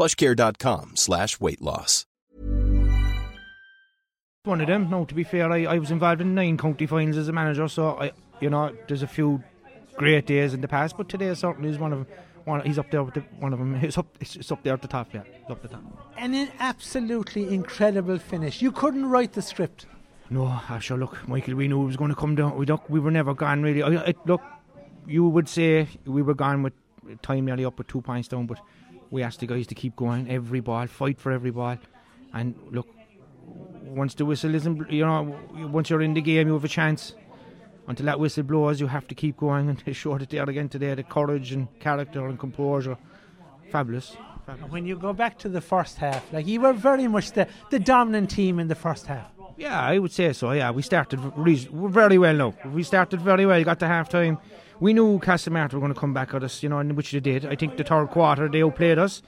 plushcare.com slash weight loss. One of them. No, to be fair, I, I was involved in nine county finals as a manager, so I, you know, there's a few great days in the past, but today certainly is one of them. One, he's up there with the, one of them. He's up, it's, it's up there at the top. Yeah, it's up the top. And an absolutely incredible finish. You couldn't write the script. No, uh, sure. Look, Michael, we knew it was going to come down. We look, we were never gone really. I, I, look, you would say we were gone with time nearly up with two points down, but we asked the guys to keep going, every ball, fight for every ball, and look, once the whistle isn't, you know, once you're in the game, you have a chance. Until that whistle blows, you have to keep going, and they showed it there again today. The courage and character and composure, fabulous. fabulous. When you go back to the first half, like you were very much the, the dominant team in the first half. Yeah, I would say so. Yeah, we started re- very well. Now we started very well. You got to half time. We knew Castlemartyr were going to come back at us, you know, and which they did. I think the third quarter they outplayed us,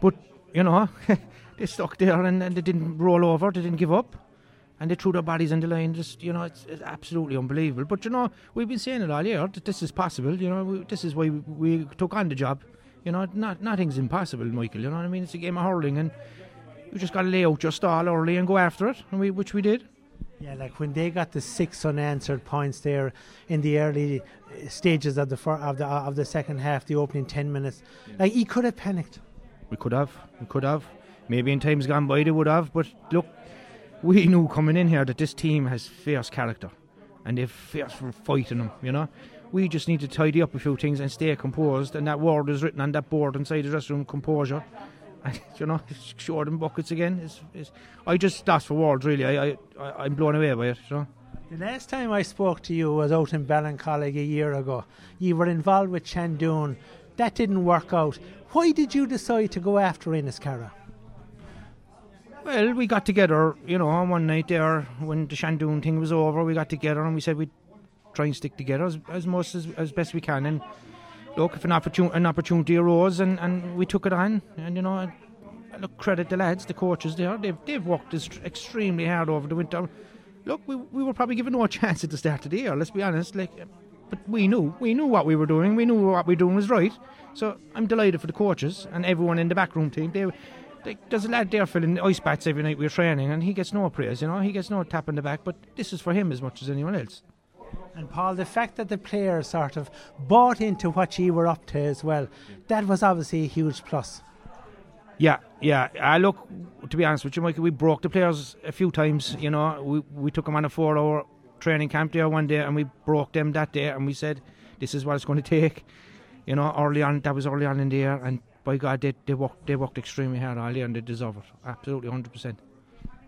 but you know they stuck there and, and they didn't roll over. They didn't give up, and they threw their bodies in the line. Just you know, it's, it's absolutely unbelievable. But you know, we've been saying it all year that this is possible. You know, we, this is why we, we took on the job. You know, not nothing's impossible, Michael. You know what I mean? It's a game of hurling, and you just got to lay out your stall early and go after it, and we, which we did. Yeah, like when they got the six unanswered points there in the early uh, stages of the fir- of the of the second half, the opening ten minutes, like he could have panicked. We could have, we could have. Maybe in times gone by they would have, but look, we knew coming in here that this team has fierce character, and they've fierce for fighting them. You know, we just need to tidy up a few things and stay composed. And that word is written on that board inside the dressing room: composure. You know, short and buckets again. Is, is I just lost for words really. I, I I'm blown away by it. You know. The last time I spoke to you was out in Ballincollig a year ago. You were involved with Shandoon. That didn't work out. Why did you decide to go after Inniscarra? Well, we got together, you know, on one night there when the Shandoon thing was over. We got together and we said we'd try and stick together as, as much as, as best we can. And look, if an, opportun- an opportunity arose and, and we took it on, and you know, look, credit the lads, the coaches there. They've, they've worked extremely hard over the winter. Look, we, we were probably given no chance at the start of the year, let's be honest. Like, but we knew, we knew what we were doing. We knew what we were doing was right. So I'm delighted for the coaches and everyone in the backroom team. They, they, there's a lad there filling ice baths every night we're training, and he gets no praise. You know, he gets no tap in the back. But this is for him as much as anyone else. And Paul, the fact that the players sort of bought into what you were up to as well, that was obviously a huge plus. Yeah, yeah. I look, to be honest with you, Michael, we broke the players a few times. You know, we we took them on a four-hour training camp there one day, and we broke them that day, and we said, "This is what it's going to take." You know, early on, that was early on in the year, and by God, they they worked they worked extremely hard all and they deserve it, absolutely, hundred percent.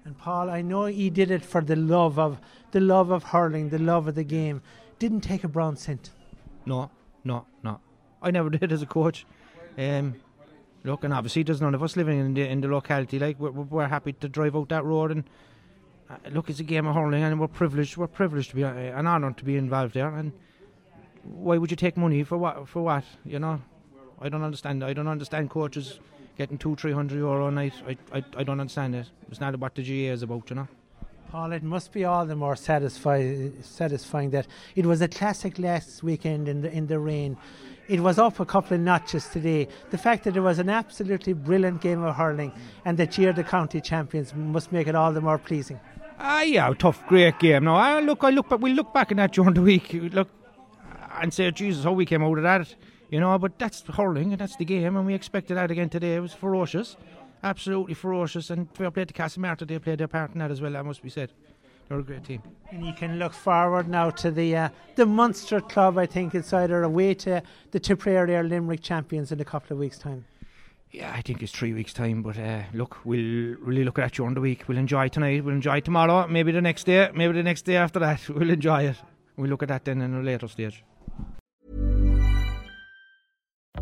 And Paul, I know he did it for the love of the love of hurling, the love of the game. Didn't take a brown cent. No, no, no. I never did as a coach. Um, look, and obviously there's none of us living in the in the locality. Like we're, we're happy to drive out that road, and uh, look, it's a game of hurling, and we're privileged. We're privileged to be uh, an honour to be involved there. And why would you take money for what? For what? You know, I don't understand. I don't understand coaches getting two, three hundred euro a night. I, I, I don't understand it. It's not what the GAA is about, you know. Paul, it must be all the more satisfy, satisfying that it was a classic last weekend in the in the rain. It was up a couple of notches today. The fact that it was an absolutely brilliant game of hurling and that you're the county champions must make it all the more pleasing. Ah, yeah, tough, great game. No, I look, I look, but we look back at that during the week, look, and say, Jesus, how we came out of that, you know. But that's hurling, and that's the game, and we expected that again today. It was ferocious, absolutely ferocious. And fair play to Castlemartyr, they played their part in that as well. That must be said. They're a great team. And you can look forward now to the uh, the Munster club. I think it's either away to the Tipperary or Limerick champions in a couple of weeks' time. Yeah, I think it's three weeks' time. But uh, look, we'll really look at that during the week. We'll enjoy tonight. We'll enjoy tomorrow. Maybe the next day. Maybe the next day after that. We'll enjoy it. We'll look at that then in a later stage.